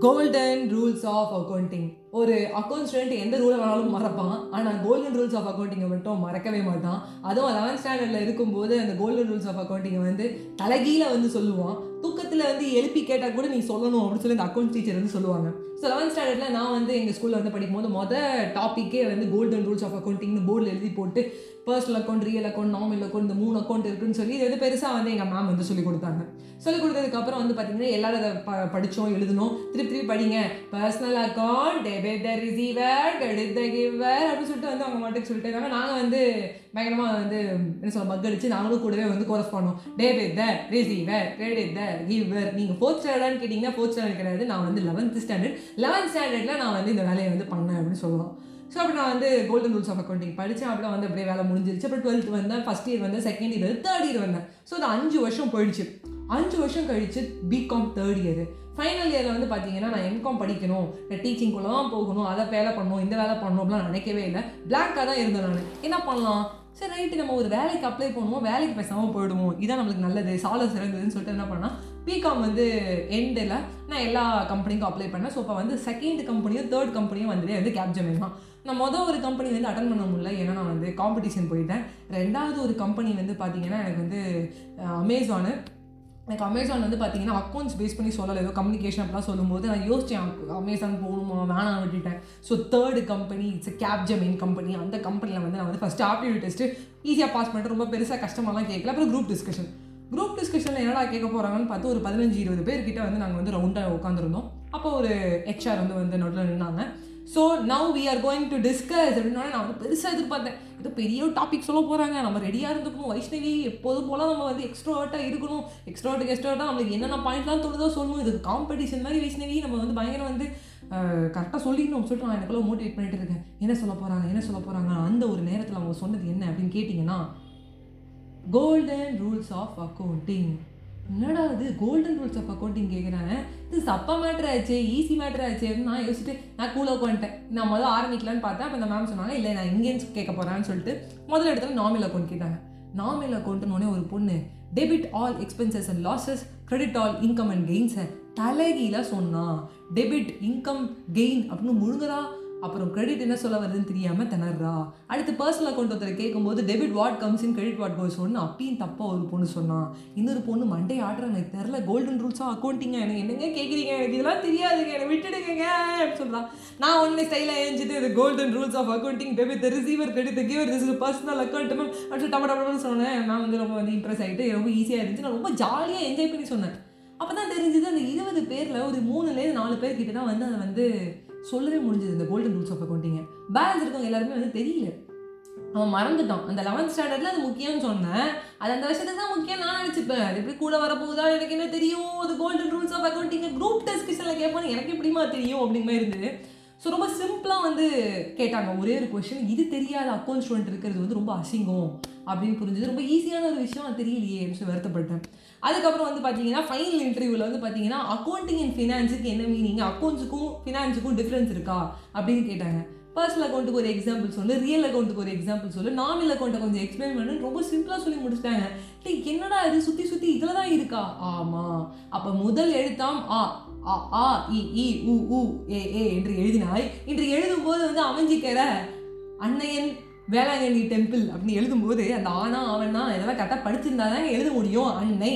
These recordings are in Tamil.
கோல்டன் ரூல்ஸ் ஆஃப் அக்கௌண்டிங் ஒரு அக்கௌண்ட் ஸ்டூடெண்ட் எந்த ரூலை வேணாலும் மறப்பான். ஆனால் கோல்டன் ரூல்ஸ் ஆஃப் அக்கௌண்டிங்கை மட்டும் மறக்கவே மாட்டான். அதுவும் லெவன்த் ஸ்டாண்டர்டில் இருக்கும்போது அந்த கோல்டன் ரூல்ஸ் ஆஃப் அக்கௌண்டிங்கை வந்து தலைகீழ வந்து சொல்லுவான். தூக்கத்தில் வந்து எழுப்பி கேட்டால் கூட நீ சொல்லணும் அப்படின்னு சொல்லி அந்த அக்கௌண்ட் டீச்சர் வந்து சொல்லுவாங்க. ஸோ லெவன்த் ஸ்டாண்டர்டில் நான் வந்து எங்கள் ஸ்கூலில் வந்து படிக்கும்போது மொதல் டாப்பிக்கே வந்து கோல்டன் ரூல்ஸ் ஆஃப் அக்கௌண்டிங்னு போர்டில் எழுதி போட்டு personal account real account normal account இந்த மூணு அக்கௌண்ட் இருக்குன்னு சொல்லி இது வந்து பெருசாக வந்து எங்கள் மேம் வந்து சொல்லி கொடுத்தாங்க. சொல்லி கொடுத்ததுக்கப்புறம் வந்து பார்த்தீங்கன்னா எல்லாரும் அதை ப படித்தோம் எழுதணும் திருப்பி திருப்பி படிங்க. Personal account debit the receiver credit the giver அப்படின்னு சொல்லிட்டு வந்து அவங்க மட்டும் சொல்லிட்டு இருந்தாங்க. நாங்கள் வந்து பயங்கரமாக வந்து என்ன சொல்ல மக்களிச்சு நாங்களும் கூடவே வந்து கோரஸ் பண்ணோம் டே debit the receiver credit giver நீங்கள் ஃபோர்த் ஸ்டாண்டர்ட்னு கேட்டிங்கன்னா ஃபோர்த் ஸ்டாண்டர்ட் கிடையாது. நான் வந்து லெவன்த் ஸ்டாண்டர்ட் லெவன்த் ஸ்டாண்டர்டில் நான் வந்து இந்த வேலையை வந்து பண்ணேன் அப்படின்னு சொல்லுவோம். ஸோ அப்படி நான் வந்து கோல்டன் ரூல்ஸ் ஆஃப் அக்கௌண்டிங் படித்தேன் அப்புறம் வந்து அப்படியே வேலை முடிஞ்சிருச்சு. அப்புறம் டுவெல்த் வந்தேன். ஃபஸ்ட் இயர் வந்தேன். செகண்ட் இயர் தேர்ட் இயர் வந்தேன். ஸோ அது அஞ்சு வருஷம் போயிடுச்சு. அஞ்சு வருஷம் கழிச்சு பிகாம் தேர்ட் இயர் ஃபைனல் இயரில் வந்து பார்த்தீங்கன்னா நான் எம்காம் படிக்கணும். நான் டீச்சிங்குள்ளே தான் போகணும். அதை வேலை பண்ணணும் இந்த வேலை பண்ணணும் அப்படிலாம் நினைக்கவே இல்லை. பிளாங்காக தான் இருந்தேன் நான். என்ன பண்ணலாம்? சரி ரைட்டு நம்ம ஒரு வேலைக்கு அப்ளை பண்ணுவோம். வேலைக்கு பேசாமல் போயிடுவோம். இதான் நம்மளுக்கு நல்லது. சாலை சிறந்ததுன்னு சொல்லிட்டு என்ன பண்ணால் பிகாம் வந்து எண்டில் நான் எல்லா கம்பெனிக்கும் அப்ளை பண்ணேன். ஸோ இப்போ வந்து செகண்ட் கம்பெனியும் தேர்ட் கம்பெனியும் வந்ததே வந்து கேப்ஜமே தான். நான் மொதல் ஒரு கம்பெனி வந்து அட்டன் பண்ண முடியல. ஏன்னா நான் வந்து காம்படிஷன் போயிட்டேன். ரெண்டாவது ஒரு கம்பெனி வந்து பார்த்தீங்கன்னா எனக்கு வந்து அமேசானு எனக்கு அமேசான் வந்து பார்த்தீங்கன்னா அக்கௌண்ட்ஸ் பேஸ் பண்ணி சொல்லலை. ஏதோ கம்யூனிகேஷன் அப்படிலாம் சொல்லும்போது நான் யோசித்தேன் அமேசான் போகணுமா? வேணாம் விட்டுட்டேன். So third company it's Capgemini company அந்த கம்பெனியில் வந்து நான் வந்து ஃபஸ்ட்டு ஆப்டிடியூட் டெஸ்ட்டு ஈஸியாக பாஸ் பண்ணிட்டு ரொம்ப பெருசாக கஷ்டமாலாம் கேட்கல அப்புறம் குரூப் டிஸ்கஷன் குரூப் டிஸ்கஷனில் என்னடா கேட்க போகிறாங்கன்னு பார்த்து ஒரு பதினஞ்சு இருபது பேர்கிட்ட வந்து நாங்கள் வந்து ரவுண்டாக உட்காந்துருந்தோம் அப்போ ஒரு ஹெச்ஆர் வந்து வந்து நோட்டில் நின்னாங்க. So now we are going to discuss அப்படின்னா நான் வந்து பெருசாக எதிர்பார்த்தேன். இது பெரிய டாபிக் சொல்ல போகிறாங்க நம்ம ரெடியாக இருந்துக்கணும். வைஷ்ணவி எப்போதும் போல் நம்ம வந்து எக்ஸ்ட்ராவர்ட்டாக இருக்கணும். எக்ஸ்ட்ரோவர்ட்டுக்கு எக்ஸ்ட்ராவர்ட்டாக நம்மளுக்கு என்னென்ன பாயிண்ட்லாம் தோணுதோ சொல்லணும். இதுக்கு காம்படிஷன் மாதிரி வைஷ்ணவி நம்ம வந்து பயங்கரம் வந்து கரெக்டாக சொல்லிடணும் சொல்லிட்டு நான் எனக்குள்ளே மோட்டிவேட் பண்ணிட்டு இருக்கேன். என்ன சொல்ல போகிறாங்க என்ன சொல்ல போகிறாங்க அந்த ஒரு நேரத்தில் அவங்க சொன்னது என்ன அப்படின்னு கேட்டிங்கன்னா கோல்டன் ரூல்ஸ் ஆஃப் அக்கௌண்டிங் என்னடா இது? கோல்டன் ரூல்ஸ் ஆஃப் அக்கௌண்டிங் கேட்குறாங்க இது சப்பா மேட்ரு ஆச்சு ஈஸி மேட்ரு ஆச்சு நான் யோசிச்சுட்டு நான் கூல உட்காந்துட்டேன். நான் முதல்ல ஆரம்பிக்கலான்னு பார்த்தேன். அப்போ இந்த மேம் சொன்னாங்க இல்லை நான் இங்கேன்னு கேட்க போகிறேன்னு சொல்லிட்டு முதல்ல இடத்துல நாமினல் அக்கௌண்ட் கேட்டாங்க. நாமினல் அக்கௌண்ட்னு உடனே ஒரு பொண்ணு debit all expenses and losses credit all income and கெயின்ஸை தலைகீழாக சொன்னா. டெபிட் இன்கம் கெயின் அப்படின்னு முழுங்குறா அப்புறம் கிரெடிட் என்ன சொல்ல வருதுன்னு தெரியாமல் திணறா. அடுத்து பர்சனல் அக்கௌண்ட் ஒருத்தர் கேட்கும்போது debit what comes in credit what goes ஒன்று அப்பயும் தப்பாக ஒரு பொண்ணு சொன்னான் இன்னொரு பொண்ணு மண்டே ஆடுற எனக்கு தெரில கோல்டன் ரூல்ஸாக அக்கௌண்டிங்க எனக்கு என்னங்க கேட்குறீங்க எனக்கு இதெல்லாம் தெரியாதுங்க எனக்கு விட்டுடுங்க அப்படின்னு சொல்கிறான் நான் ஒன்று ஸ்டைலாக ஏஞ்சிட்டு இது golden rules of accounting debit receiver credit giver this personal account ma'am அப்படின்னு டப சொன்னேன் நான் வந்து ரொம்ப வந்து இம்ப்ரெஸ் ஆகிட்டு ரொம்ப ஈஸியாக இருந்துச்சு. நான் ரொம்ப ஜாலியாக என்ஜாய் பண்ணி சொன்னேன். அப்போ தான் தெரிஞ்சது அந்த இருபது பேரில் ஒரு மூணுலேருந்து நாலு பேர் கிட்ட தான் வந்து அதை வந்து சொல்லவே முடிஞ்சது இந்த கோல்டன் ரூல்ஸ் ஆஃப் அக்கௌண்டிங்க பேலன்ஸ் இருக்கவங்க எல்லாருமே வந்து தெரியல. அவன் மறந்துட்டான். அந்த லெவன்த் ஸ்டாண்டர்டில் அது முக்கியம்னு சொன்னேன். அது அந்த வருஷத்துக்கு தான் முக்கியம் நான் நினச்சிப்பேன். அது எப்படி கூட வரப்போகுதா எனக்கு என்ன தெரியும்? அது கோல்டன் ரூல்ஸ் ஆஃப் அக்கௌண்டிங்க குரூப் டிஸ்கஷனில் கேட்பாங்க எனக்கு எப்படிமா தெரியும் அப்படிங்கிற மாதிரி இருந்தது. ஸோ ரொம்ப சிம்பிளாக வந்து கேட்டாங்க. ஒரே ஒரு கொஷின் இது தெரியாத அக்கௌண்ட் ஸ்டூடெண்ட் இருக்கிறது வந்து ரொம்ப அசிங்கம் அப்படின்னு புரிஞ்சது. ரொம்ப ஈஸியான ஒரு விஷயம். அது தெரியலையே அப்படின்னு சொல்லி வருத்தப்பட்டேன். அதுக்கப்புறம் வந்து பார்த்தீங்கன்னா ஃபைனல் இன்டர்வியூவில் வந்து பார்த்தீங்கன்னா அக்கௌண்டிங் அண்ட் ஃபினான்ஸுக்கு என்ன மீனிங் அக்கௌண்ட்ஸுக்கும் ஃபினான்ஸுக்கும் டிஃப்ரென்ஸ் இருக்கா? அப்படின்னு கேட்டாங்க. பர்சனல் அக்கௌண்ட்டுக்கு ஒரு எக்ஸாம்பிள் சொல்லு ரியல் அக்கௌண்ட்டுக்கு ஒரு எக்ஸாம்பிள் சொல்லு. நாமினல் அக்கௌண்ட்டை கொஞ்சம் எக்ஸ்பிளைன் பண்ணு. ரொம்ப சிம்பிளாக சொல்லி முடிச்சிட்டாங்க. டே என்னடா இது? சுற்றி சுற்றி இதில் தான் இருக்கா? ஆமாம் அப்போ முதல் எழுத்தாம் ஆ ஆ ஆ இ இ உ உ ஏ ஏ என்று எழுதினாய். இன்று எழுதும்போது வந்து அமைஞ்சிக்கிற அன்னையன் வேளாங்கண்ணி டெம்பிள் அப்படின்னு எழுதும்போது அந்த ஆனா அவனா இதெல்லாம் கரெக்டாக படிச்சிருந்தா தான் எழுத முடியும். அன்னை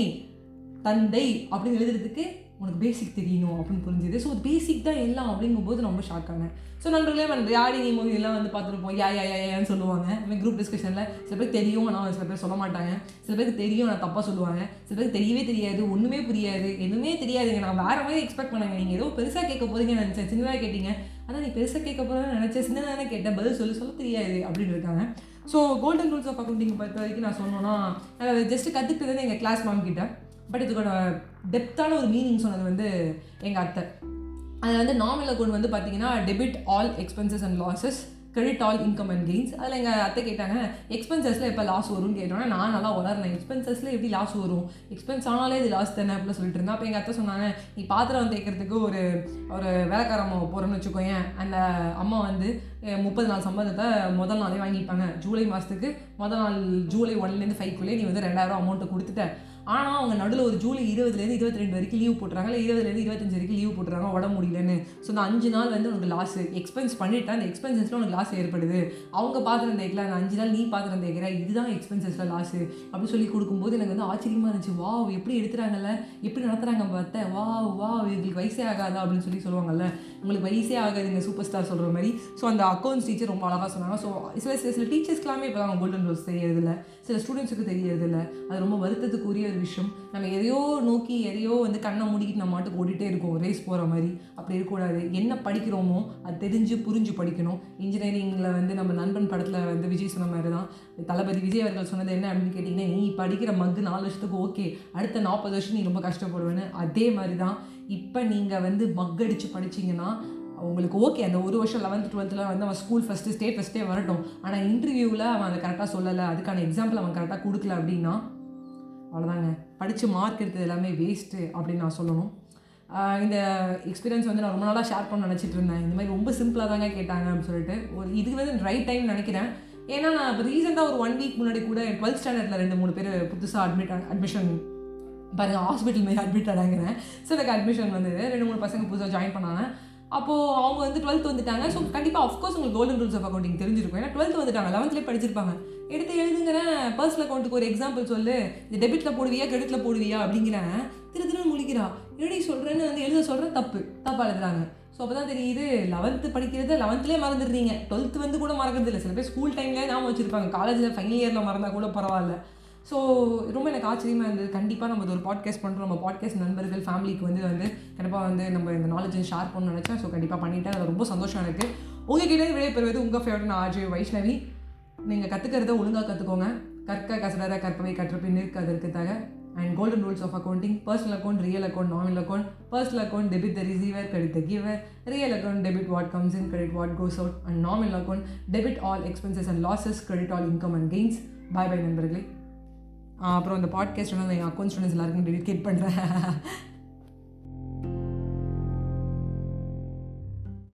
தந்தை அப்படின்னு எழுதுறதுக்கு உனக்கு பேசிக் தெரியணும் அப்படின்னு புரிஞ்சுது. ஸோ பேசிக் தான் எல்லாம் அப்படிங்கும்போது ரொம்ப ஷாக் ஆனேன். ஸோ நண்பர்களே வந்து யாரி நீ மூவி எல்லாம் வந்து பார்த்துருப்போம். யா யா யா யான்னு சொல்லுவாங்க. இந்த குரூப் டிஸ்கஷனில் சில பேர் தெரியும் ஆனால் சில பேர் சொல்ல மாட்டாங்க. சில பேருக்கு தெரியும் நான் தப்பாக சொல்லுவாங்க. சில பேருக்கு தெரியவே தெரியாது ஒன்றுமே புரியாது. எதுவுமே தெரியாதுங்க. நான் வேறு மாதிரி எக்ஸ்பெக்ட் பண்ணாங்க. நீங்கள் ஏதோ பெருசாக கேட்க போகிறீங்கன்னு நினச்சேன். சின்னதாக கேட்டீங்க. ஆனால் நீ பெருசாக கேட்க போகிறேன்னு நினச்சேன். சின்னதானே கேட்டேன். பதில் சொல்லி சொல்ல தெரியாது அப்படின்னு இருக்காங்க. So golden rules of accounting பொறுத்த வரைக்கும் நான் சொன்னோன்னா நான் ஜஸ்ட் கற்றுக்கிட்டது எங்கள் கிளாஸ் மேம் கிட்டே. பட் இதுக்கான டெப்த்தான ஒரு மீனிங் சொன்னது வந்து எங்கள் அத்தை. அதில் வந்து நாமினல் அக்கௌண்ட் வந்து பார்த்தீங்கன்னா debit all expenses and losses credit all income and gains அதில் எங்கள் அத்தை கேட்டாங்க எக்ஸ்பென்சஸில் எப்போ லாஸ் வரும்னு? கேட்டோன்னா நான் நல்லா வளரேன் எக்ஸ்பென்சஸில் எப்படி லாஸ் வரும்? எக்ஸ்பென்ஸ் ஆனாலே இது லாஸ் தானே? அப்படின்னு சொல்லிட்டு இருந்தேன் அப்போ எங்கள் அத்தை சொன்னாங்க நீ பாத்திரம் தேய்க்கிறதுக்கு ஒரு ஒரு வேலைக்கார அம்மா போகிறோன்னு வச்சுக்கோயேன். அந்த அம்மா வந்து முப்பது நாள் சம்பளத்தை முதல் நாளே வாங்கிப்பாங்க. ஜூலை மாதத்துக்கு முதல் நாள் ஜூலை ஒன்லேருந்து ஃபைவ்க்குள்ளே நீ வந்து ரெண்டாயிரம் அமௌண்ட்டை கொடுத்துட்ட. ஆனால் அவங்க நடுவில் ஒரு ஜூலை இருபதுலேருந்து இருபத்தி ரெண்டு வரைக்கும் லீவ் போட்டுறாங்க. இல்லை இருபதுலேருந்து இருபத்தஞ்சு வரைக்கும் லீவ் போட்டுறாங்க. உடம்பு முடியலன்னு. ஸோ அந்த அஞ்சு நாள் வந்து உனக்கு லாஸ் எக்ஸ்பென்ஸ் பண்ணிட்டா அந்த எக்ஸ்பென்சஸில் உனக்கு லாஸ் ஏற்படுது. அவங்க பாத்திரம் தேய்க்கல அந்த அஞ்சு நாள் நீ பாத்திரம் தேய்க்கிற இதுதான் எக்ஸ்பென்சஸில் லாஸ் அப்படின்னு சொல்லி கொடுக்கும்போது எனக்கு வந்து ஆச்சரியமாக இருந்துச்சு. வா எப்படி எடுத்துறாங்கல்ல? எப்படி நடத்துகிறாங்க பார்த்தேன் வா வா இவங்களுக்கு வயசே ஆகாதா? அப்படின்னு சொல்லி சொல்லுவாங்கல்ல. உங்களுக்கு வயசே ஆகாதுங்க சூப்பர் ஸ்டார் சொல்கிற மாதிரி. ஸோ அந்த அக்கௌண்ட்ஸ் டீச்சர் ரொம்ப அழகாக சொன்னாங்க. ஸோ சில சில சில டீச்சர்ஸ்க்கெல்லாமே இப்போ தான் கோல்டன் ரோல்ஸ் தெரியறதில்ல. சில ஸ்டூடெண்ட்ஸுக்கு தெரியறதில்ல. அது ரொம்ப வருத்தத்துக்குரிய ஒரு விஷயம். நம்ம எதையோ நோக்கி எதையோ வந்து கண்ணை மூடிக்கிட்டு நம்ம மாட்டுக்கு ஓடிட்டே இருக்கோம். ரேஸ் போகிற மாதிரி. அப்படி இருக்கக்கூடாது. என்ன படிக்கிறோமோ அது தெரிஞ்சு புரிஞ்சு படிக்கணும். இன்ஜினியரிங்கில் வந்து நம்ம நண்பன் படத்தில் வந்து விஜய் சொன்ன மாதிரி தான் தளபதி விஜய் அவர்கள் சொன்னது என்ன அப்படின்னு கேட்டிங்கன்னா நீ படிக்கிற மக்கு நாலு வருஷத்துக்கு ஓகே அடுத்த நாற்பது வருஷம் நீ ரொம்ப கஷ்டப்படுவேன்னு. அதே மாதிரி தான் இப்போ நீங்கள் வந்து மக்கடிச்சு படிச்சிங்கன்னா உங்களுக்கு ஓகே அந்த ஒரு வருஷம் லெவன்த் டுவெல்த்தில் வந்து அவன் ஸ்கூல் ஃபஸ்ட்டு ஸ்டேட் ஃபஸ்ட்டே வரட்டும். ஆனால் இன்டர்வியூவில் அவன் அதை கரெக்டாக சொல்லலை. அதுக்கான எக்ஸாம்பிள் அவன் கரெக்டாக கொடுக்கல அப்படின்னா அவ்வளோதாங்க படித்து மார்க் எடுத்தது எல்லாமே வேஸ்ட்டு அப்படின்னு நான் சொல்லணும். இந்த எக்ஸ்பீரியன்ஸ் வந்து நான் ரொம்ப நாளாக ஷேர் பண்ண நினச்சிட்டு இருந்தேன். இந்த மாதிரி ரொம்ப சிம்பிளாக தாங்க கேட்டாங்க அப்படின்னு சொல்லிட்டு. ஒரு இது வந்து ரைட் டைம் நினைக்கிறேன். ஏன்னா நான் இப்போ ரீசெண்டாக ஒரு ஒன் வீக் முன்னாடி கூட டுவெல்த் ஸ்டாண்டர்டில் ரெண்டு மூணு பேர் புதுசாக அட்மிட் அட்மிஷன் பாருங்கள் ஹாஸ்பிட்டல் மாதிரி அட்மிட் ஆனாங்கிறேன் ஸோ எனக்கு அட்மிஷன் வந்து ரெண்டு மூணு பசங்க புதுசாக ஜாயின் பண்ணாங்க. அப்போது அவங்க வந்து டுவெல்த் வந்துட்டாங்க. ஸோ கண்டிப்பாக அஃப்கோர்ஸ் உங்களுக்கு கோல்டன் ரூல்ஸ் ஆஃப் அக்கௌண்டிங் தெரிஞ்சிருக்கும். ஏன்னா டுவெல்த் வந்துட்டாங்க. லெவன்த்லேயே படிச்சிருப்பாங்க. எடுத்து எழுதுங்கிறேன் பர்சனல் அக்கௌண்ட்டுக்கு ஒரு எக்ஸாம்பிள் சொல்லு. இந்த டெபிட்டில் போடுவியா கிரெடிட்டில் போடுவியா அப்படிங்கிறேன் திரு திரு முழிக்கிறா. எப்படி சொல்கிறேன்னு வந்து எழுத சொல்கிறேன் தப்பு. தப்பாக எழுதுறாங்க. ஸோ அப்போ தான் தெரியுது லெவன்த்து படிக்கிறது லெவன்த்துலேயே மறந்துடுறீங்க. டுவெல்த்து வந்து கூட மறக்கிறது இல்லை சில பேர் ஸ்கூல் டைம்லேயே ஞாபகம் வச்சுருப்பாங்க. காலேஜில் ஃபைனல் இயரில் மறந்தால் கூட பரவாயில்ல. ஸோ ரொம்ப எனக்கு ஆச்சரியமாக இருந்தது. கண்டிப்பாக நம்ம ஒரு பாட்காஸ்ட் பண்ணுறோம் நம்ம பாட்காஸ்ட் நண்பர்கள் ஃபேமிலிக்கு வந்து வந்து கண்டிப்பாக வந்து நம்ம இந்த நாலேஜை ஷேர் பண்ணணும்னு நினச்சேன். ஸோ கண்டிப்பாக பண்ணிவிட்டேன் அது ரொம்ப சந்தோஷம் எனக்கு. உங்ககிட்ட விடைபெறுவது உங்கள் ஃபேவரட் ஆர்ஜே வைஷ்ணவி. நீங்கள் கற்றுக்கிறத ஒழுங்காக கற்றுக்கோங்க கற்க கசடர கற்பவை கற்றப்பின் நிற்க and golden rules of accounting personal account real account nominal account personal account debit the receiver credit the giver real account debit what comes in credit what goes out and nominal account debit all expenses and losses credit all income and gains bye bye நண்பர்களே. அப்புறம் இந்த பாட்காஸ்ட் வந்து என் அக்கௌண்ட் ஸ்டூடெண்ட்ஸ் எல்லாருக்கும் டெடிகேட் பண்ணுறேன்